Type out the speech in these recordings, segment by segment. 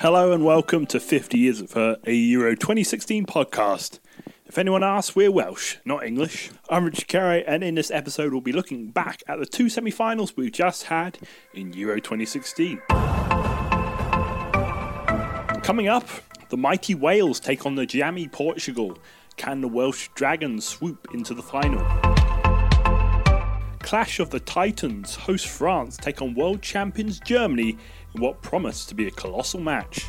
Hello and welcome to 50 Years of Hurt, a Euro 2016 podcast. If anyone asks, we're Welsh, not English. I'm Richard Carey, and in this episode, we'll be looking back at the two semi finals we've just had in Euro 2016. Coming up, the mighty Wales take on the jammy Portugal. Can the Welsh Dragons swoop into the final? Clash of the Titans host France take on world champions Germany in what promised to be a colossal match.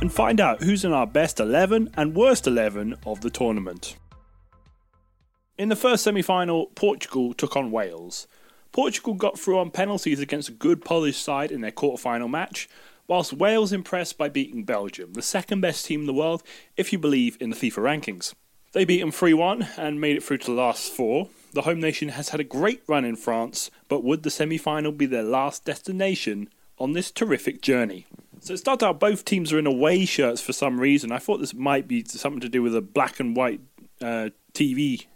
And find out who's in our best 11 and worst 11 of the tournament. In the first semi final, Portugal took on Wales. Portugal got through on penalties against a good Polish side in their quarter-final match, whilst Wales impressed by beating Belgium, the second best team in the world if you believe in the FIFA rankings. They beat them 3 1 and made it through to the last four. The home nation has had a great run in France, but would the semi final be their last destination on this terrific journey? So it starts out both teams are in away shirts for some reason. I thought this might be something to do with a black and white uh, TV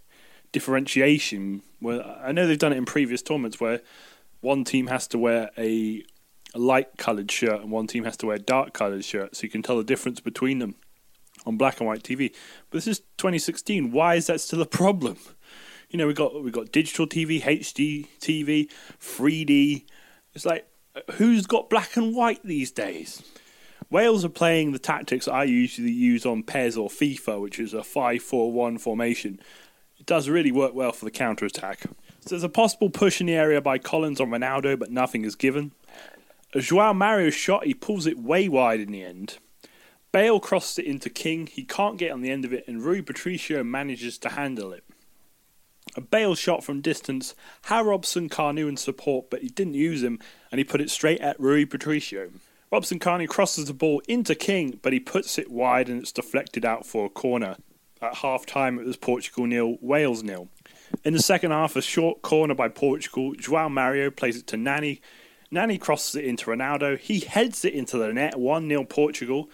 differentiation. Where I know they've done it in previous tournaments where one team has to wear a, light coloured shirt and one team has to wear a dark coloured shirt, so you can tell the difference between them on black and white TV. But this is 2016. Why is that still a problem? You know, we got we got digital TV, HD TV, 3D. It's like who's got black and white these days? Wales are playing the tactics I usually use on PES or FIFA, which is a 5-4-1 formation. It does really work well for the counter attack. So there's a possible push in the area by Collins on Ronaldo, but nothing is given. A Joao Mario shot, he pulls it way wide in the end. Bale crosses it into King. He can't get on the end of it, and Rui Patricio manages to handle it. A Bale shot from distance had Robson Kanu in support, but he didn't use him, and he put it straight at Rui Patricio. Robson Kanu crosses the ball into King, but he puts it wide and it's deflected out for a corner. At half time, it was Portugal nil, Wales nil. In the second half, a short corner by Portugal. Joao Mario plays it to Nani. Nani crosses it into Ronaldo. He heads it into the net, 1 0 Portugal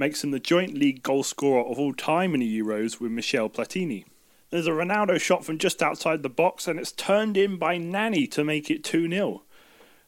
makes him the joint league goal scorer of all time in the Euros with Michel Platini. There's a Ronaldo shot from just outside the box and it's turned in by Nani to make it 2 0.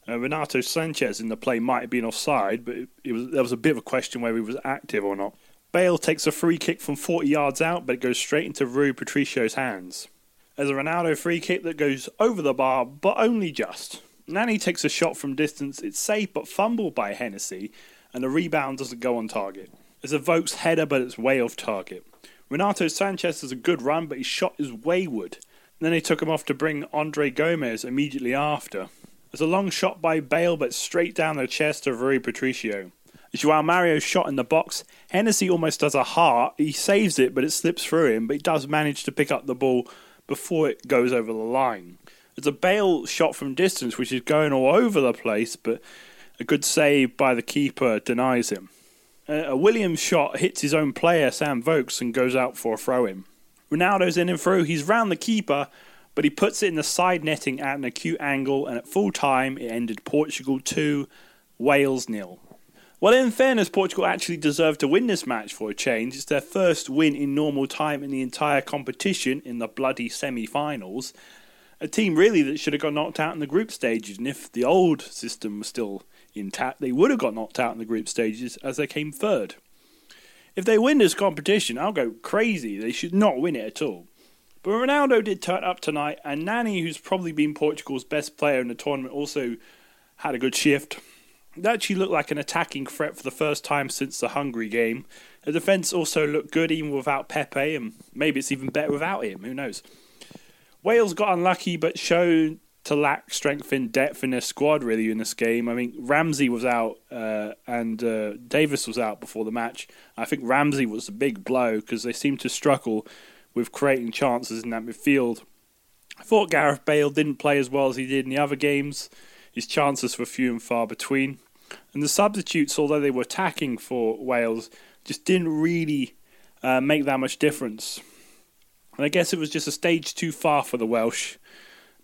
Uh, Renato Sanches in the play might have been offside, but it, it was, there was a bit of a question whether he was active or not. Bale takes a free kick from 40 yards out, but it goes straight into Rui Patricio's hands. There's a Ronaldo free kick that goes over the bar, but only just. Nani takes a shot from distance, it's safe but fumbled by Hennessy, and the rebound doesn't go on target. It's a Vokes header, but it's way off target. Renato Sanches has a good run, but his shot is wayward. And then they took him off to bring Andre Gomes immediately after. There's a long shot by Bale, but straight down the chest of Rui Patricio. Joao Mario shot in the box. Hennessy almost does a Hart. He saves it, but it slips through him. But he does manage to pick up the ball before it goes over the line. It's a Bale shot from distance, which is going all over the place, but a good save by the keeper denies him. A Williams shot hits his own player, Sam Vokes, and goes out for a throw in. Ronaldo's in and through. He's round the keeper, but he puts it in the side netting at an acute angle, and at full time it ended Portugal 2, Wales nil. Well, in fairness, Portugal actually deserved to win this match for a change. It's their first win in normal time in the entire competition in the bloody semi finals. A team really that should have got knocked out in the group stages, and if the old system was still intact, they would have got knocked out in the group stages as they came third. If they win this competition, I'll go crazy. They should not win it at all. But Ronaldo did turn up tonight, and Nani, who's probably been Portugal's best player in the tournament, also had a good shift. It actually looked like an attacking threat for the first time since the Hungary game. The defence also looked good even without Pepe, and maybe it's even better without him, who knows. Wales got unlucky but showed to lack strength in depth in their squad really in this game. I mean, Ramsey was out uh, and uh, Davies was out before the match. I think Ramsey was a big blow because they seemed to struggle with creating chances in that midfield. I thought Gareth Bale didn't play as well as he did in the other games. His chances were few and far between. And the substitutes, although they were attacking for Wales, just didn't really uh, make that much difference. And I guess it was just a stage too far for the Welsh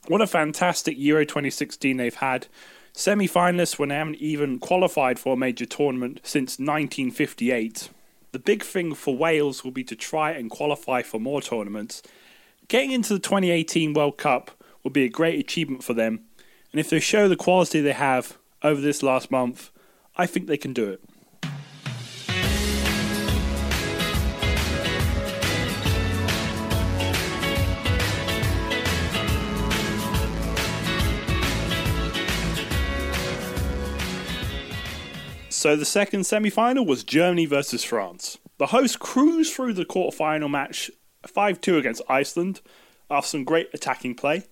what a fantastic Euro 2016 they've had. Semi finalists when they haven't even qualified for a major tournament since 1958. The big thing for Wales will be to try and qualify for more tournaments. Getting into the 2018 World Cup will be a great achievement for them, and if they show the quality they have over this last month, I think they can do it. So the second semi-final was Germany versus France. The hosts cruised through the quarter-final match 5-2 against Iceland after some great attacking play,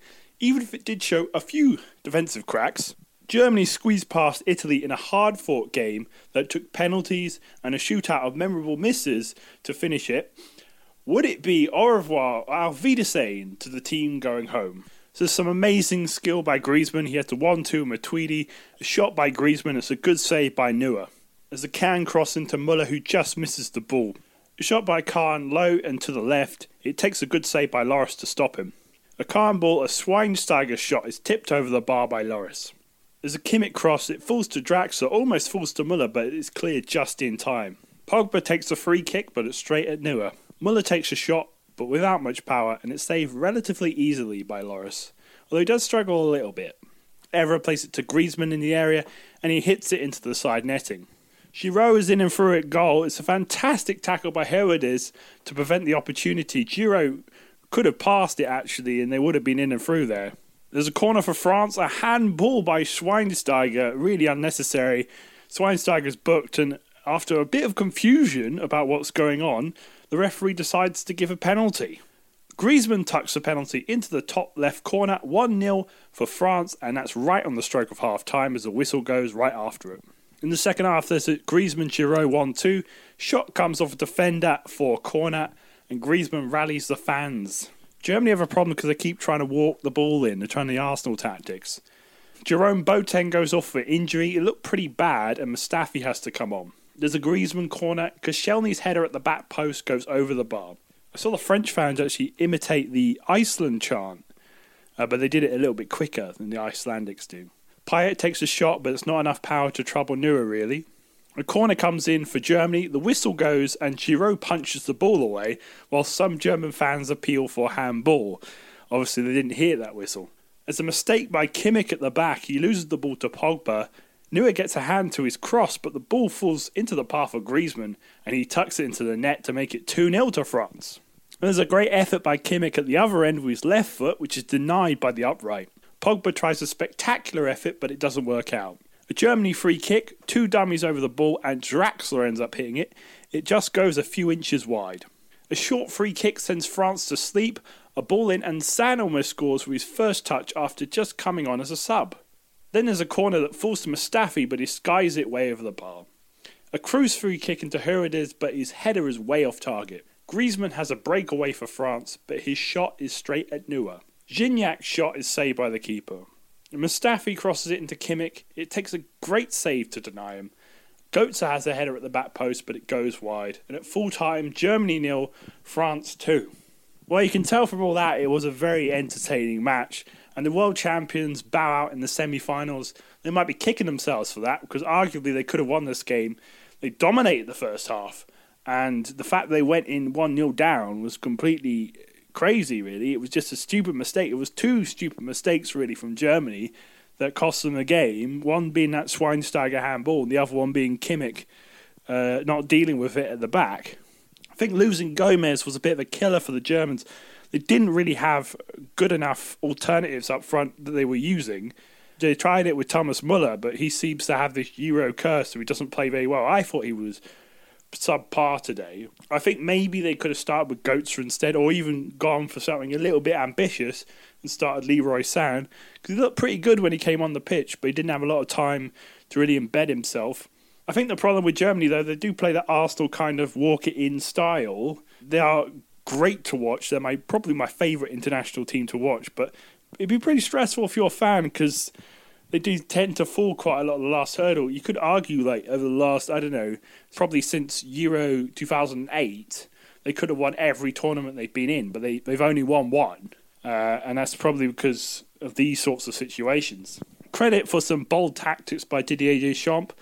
even if it did show a few defensive cracks. Germany squeezed past Italy in a hard-fought game that took penalties and a shootout of memorable misses to finish it. Would it be au revoir, auf Wiedersehen to the team going home? So some amazing skill by Griezmann. He had to one-two Matuidi. A shot by Griezmann. It's a good save by Neuer. There's a Can cross into Muller who just misses the ball. A shot by Can low and to the left. It takes a good save by Loris to stop him. A Can ball, a Schweinsteiger shot is tipped over the bar by Loris. There's a Kimmich cross. It falls to Draxler, almost falls to Muller, but it's cleared just in time. Pogba takes a free kick, but it's straight at Neuer. Muller takes a shot, but without much power, and it's saved relatively easily by Loris, although he does struggle a little bit. Evra plays it to Griezmann in the area, and he hits it into the side netting. Giroud is in and through it goal. It's a fantastic tackle by Höwedes to prevent the opportunity. Giroud could have passed it actually, and they would have been in and through there. There's a corner for France, a handball by Schweinsteiger, really unnecessary. Schweinsteiger's booked, and after a bit of confusion about what's going on, the referee decides to give a penalty. Griezmann tucks the penalty into the top left corner, 1 0 for France, and that's right on the stroke of half time as the whistle goes right after it. In the second half, there's a Griezmann Giroud 1 2. Shot comes off a defender for a corner, and Griezmann rallies the fans. Germany have a problem because they keep trying to walk the ball in. They're trying the Arsenal tactics. Jerome Boateng goes off for injury. It looked pretty bad, and Mustafi has to come on. There's a Griezmann corner. Koscielny's header at the back post goes over the bar. I saw the French fans actually imitate the Iceland chant, uh, but they did it a little bit quicker than the Icelandics do. Payet takes a shot, but it's not enough power to trouble Neuer, really. A corner comes in for Germany, the whistle goes, and Giroud punches the ball away, while some German fans appeal for handball. Obviously, they didn't hear that whistle. It's a mistake by Kimmich at the back, he loses the ball to Pogba, Neuer gets a hand to his cross, but the ball falls into the path of Griezmann and he tucks it into the net to make it 2 0 to France. And there's a great effort by Kimmich at the other end with his left foot, which is denied by the upright. Pogba tries a spectacular effort, but it doesn't work out. A Germany free kick, two dummies over the ball, and Draxler ends up hitting it. It just goes a few inches wide. A short free kick sends France to sleep, a ball in, and Sane almost scores with his first touch after just coming on as a sub. Then there's a corner that falls to Mustafi, but he skies it way over the bar. A Kroos free kick into Hernandez, but his header is way off target. Griezmann has a breakaway for France, but his shot is straight at Neuer. Gignac's shot is saved by the keeper. Mustafi crosses it into Kimmich. It takes a great save to deny him. Götze has a header at the back post, but it goes wide. And at full time, Germany nil, France 2. Well, you can tell from all that it was a very entertaining match and the world champions bow out in the semi-finals. They might be kicking themselves for that because arguably they could have won this game. They dominated the first half, and the fact they went in one 0 down was completely crazy. Really, it was just a stupid mistake. It was two stupid mistakes really from Germany that cost them the game. One being that Schweinsteiger handball, and the other one being Kimmich uh, not dealing with it at the back. I think losing Gomez was a bit of a killer for the Germans they didn't really have good enough alternatives up front that they were using. They tried it with Thomas Muller, but he seems to have this Euro curse, so he doesn't play very well. I thought he was subpar today. I think maybe they could have started with Götze instead, or even gone for something a little bit ambitious and started Leroy Sane because he looked pretty good when he came on the pitch, but he didn't have a lot of time to really embed himself. I think the problem with Germany, though, they do play that Arsenal kind of walk it in style. They are great to watch. They're my probably my favourite international team to watch, but it'd be pretty stressful if you're a fan because they do tend to fall quite a lot of the last hurdle. You could argue like over the last I don't know probably since Euro 2008 they could have won every tournament they've been in, but they they've only won one, uh, and that's probably because of these sorts of situations. Credit for some bold tactics by Didier Deschamps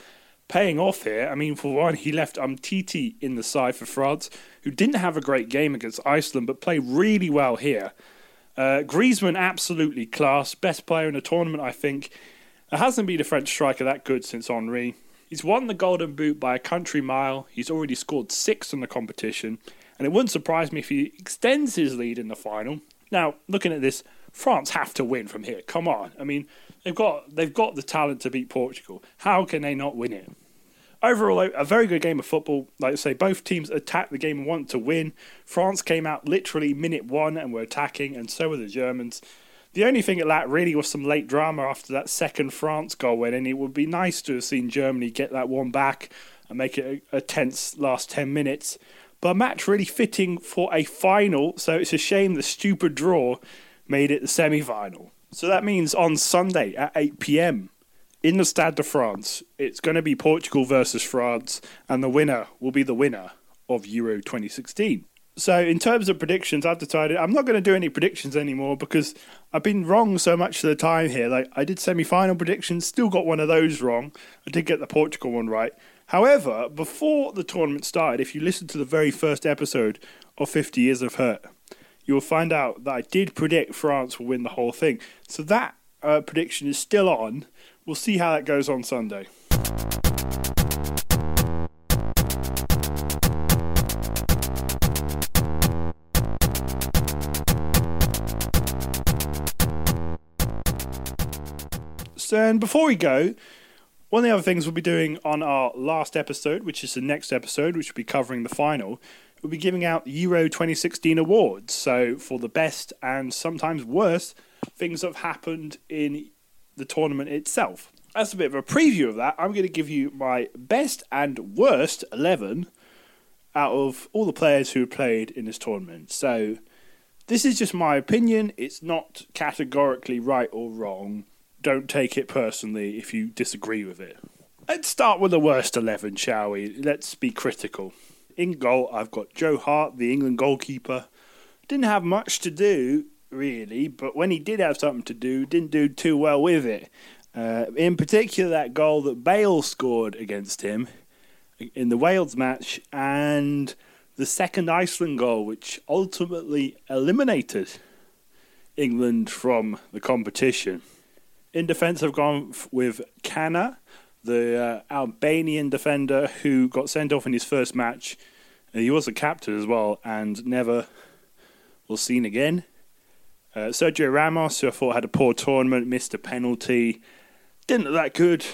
paying off here. I mean, for one, he left Umtiti in the side for France, who didn't have a great game against Iceland, but played really well here. Uh, Griezmann, absolutely class, best player in the tournament, I think. There hasn't been a French striker that good since Henry. He's won the Golden Boot by a country mile. He's already scored six in the competition, and it wouldn't surprise me if he extends his lead in the final. Now, looking at this, France have to win from here. Come on, I mean they've got they've got the talent to beat Portugal. How can they not win it? Overall, a very good game of football. Like I say, both teams attacked the game and wanted to win. France came out literally minute one and were attacking, and so were the Germans. The only thing it lacked really was some late drama after that second France goal win, and it would be nice to have seen Germany get that one back and make it a, a tense last 10 minutes. But a match really fitting for a final, so it's a shame the stupid draw made it the semi final. So that means on Sunday at 8 pm in the Stade de France, it's going to be Portugal versus France, and the winner will be the winner of Euro 2016. So, in terms of predictions, I've decided I'm not going to do any predictions anymore because I've been wrong so much of the time here. Like, I did semi final predictions, still got one of those wrong. I did get the Portugal one right. However, before the tournament started, if you listen to the very first episode of 50 Years of Hurt, you will find out that I did predict France will win the whole thing. So, that uh, prediction is still on. We'll see how that goes on Sunday. So, and before we go, one of the other things we'll be doing on our last episode, which is the next episode, which will be covering the final, we'll be giving out Euro 2016 awards. So, for the best and sometimes worst things that have happened in the tournament itself. As a bit of a preview of that, I'm going to give you my best and worst 11 out of all the players who played in this tournament. So, this is just my opinion. It's not categorically right or wrong don't take it personally if you disagree with it. Let's start with the worst 11, shall we? Let's be critical. In goal, I've got Joe Hart, the England goalkeeper. Didn't have much to do, really, but when he did have something to do, didn't do too well with it. Uh, in particular, that goal that Bale scored against him in the Wales match, and the second Iceland goal, which ultimately eliminated England from the competition. In defence, I've gone with Cana, the uh, Albanian defender who got sent off in his first match. He was a captain as well and never was seen again. Uh, Sergio Ramos, who I thought had a poor tournament, missed a penalty, didn't look that good.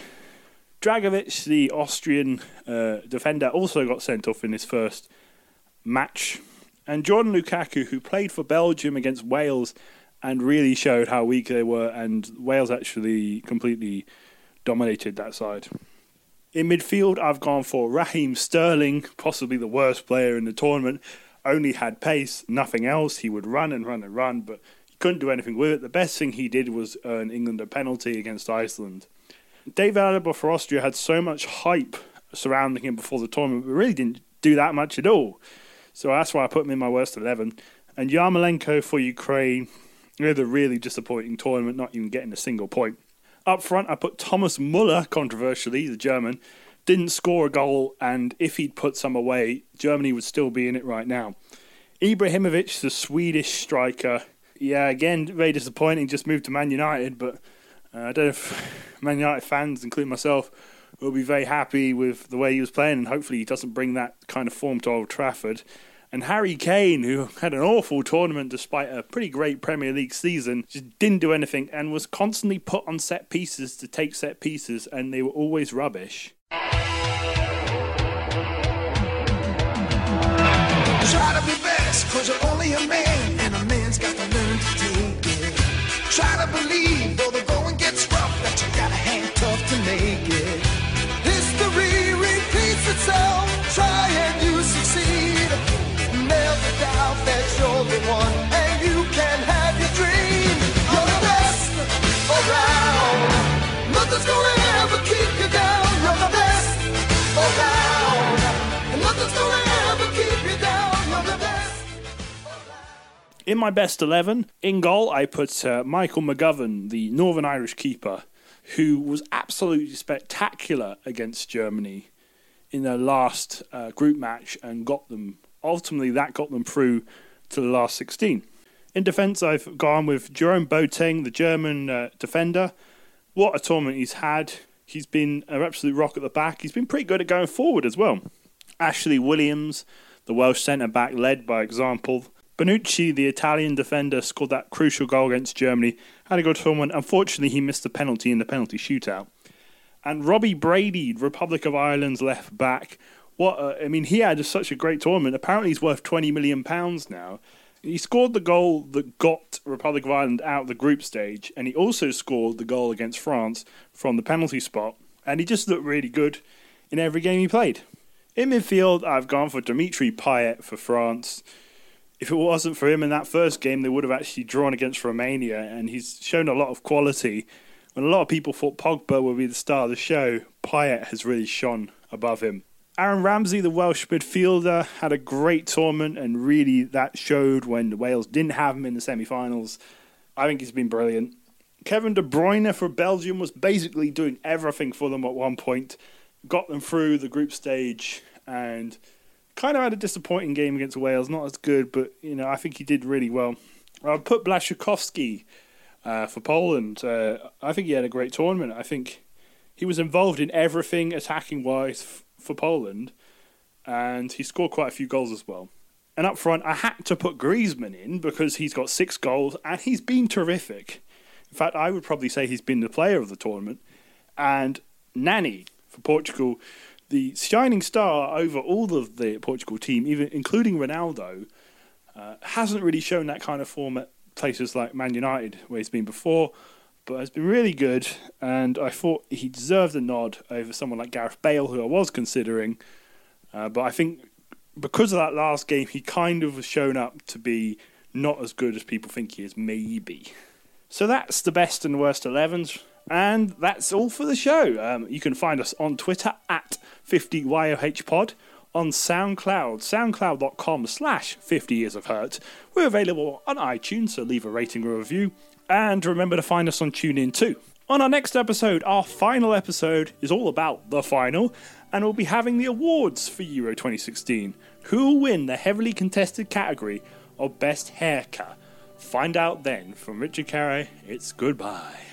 Dragovic, the Austrian uh, defender, also got sent off in his first match. And Jordan Lukaku, who played for Belgium against Wales and really showed how weak they were, and Wales actually completely dominated that side. In midfield, I've gone for Raheem Sterling, possibly the worst player in the tournament. Only had pace, nothing else. He would run and run and run, but couldn't do anything with it. The best thing he did was earn England a penalty against Iceland. David Alaba for Austria had so much hype surrounding him before the tournament, but really didn't do that much at all. So that's why I put him in my worst 11. And Yarmolenko for Ukraine, we had a really disappointing tournament, not even getting a single point. Up front, I put Thomas Muller, controversially, the German, didn't score a goal, and if he'd put some away, Germany would still be in it right now. Ibrahimovic, the Swedish striker, yeah, again, very disappointing, just moved to Man United, but uh, I don't know if Man United fans, including myself, will be very happy with the way he was playing, and hopefully he doesn't bring that kind of form to Old Trafford. And Harry Kane, who had an awful tournament despite a pretty great Premier League season, just didn't do anything and was constantly put on set pieces to take set pieces, and they were always rubbish. Cause you're only a man, Try to believe, In my best 11, in goal, I put uh, Michael McGovern, the Northern Irish keeper, who was absolutely spectacular against Germany in their last uh, group match and got them ultimately that got them through to the last 16. In defence, I've gone with Jerome Boateng, the German uh, defender. What a tournament he's had. He's been an absolute rock at the back. He's been pretty good at going forward as well. Ashley Williams, the Welsh centre back, led by example. Bonucci, the Italian defender, scored that crucial goal against Germany. Had a good tournament. Unfortunately, he missed the penalty in the penalty shootout. And Robbie Brady, Republic of Ireland's left back. What a, I mean, he had such a great tournament. Apparently, he's worth twenty million pounds now. He scored the goal that got Republic of Ireland out of the group stage, and he also scored the goal against France from the penalty spot. And he just looked really good in every game he played. In midfield, I've gone for Dimitri Payet for France. If it wasn't for him in that first game, they would have actually drawn against Romania, and he's shown a lot of quality. When a lot of people thought Pogba would be the star of the show, Payet has really shone above him. Aaron Ramsey, the Welsh midfielder, had a great tournament, and really that showed when Wales didn't have him in the semi finals. I think he's been brilliant. Kevin De Bruyne for Belgium was basically doing everything for them at one point, got them through the group stage, and kind of had a disappointing game against Wales. Not as good, but you know I think he did really well. I put Blaszczykowski uh, for Poland. Uh, I think he had a great tournament. I think he was involved in everything attacking wise for Poland, and he scored quite a few goals as well. And up front, I had to put Griezmann in because he's got six goals and he's been terrific. In fact, I would probably say he's been the player of the tournament. And Nani for Portugal, the shining star over all of the Portugal team, even including Ronaldo, uh, hasn't really shown that kind of form at places like Man United, where he's been before, but has been really good. And I thought he deserved a nod over someone like Gareth Bale, who I was considering. Uh, but I think because of that last game, he kind of was shown up to be not as good as people think he is, maybe. So that's the best and worst 11s. And that's all for the show. Um, you can find us on Twitter at 50YOHpod, on SoundCloud, soundcloud.com slash 50 years of hurt. We're available on iTunes, so leave a rating or review. And remember to find us on TuneIn too. On our next episode, our final episode is all about the final, and we'll be having the awards for Euro 2016. Who will win the heavily contested category of Best Haircut? Find out then. From Richard Carey, it's goodbye.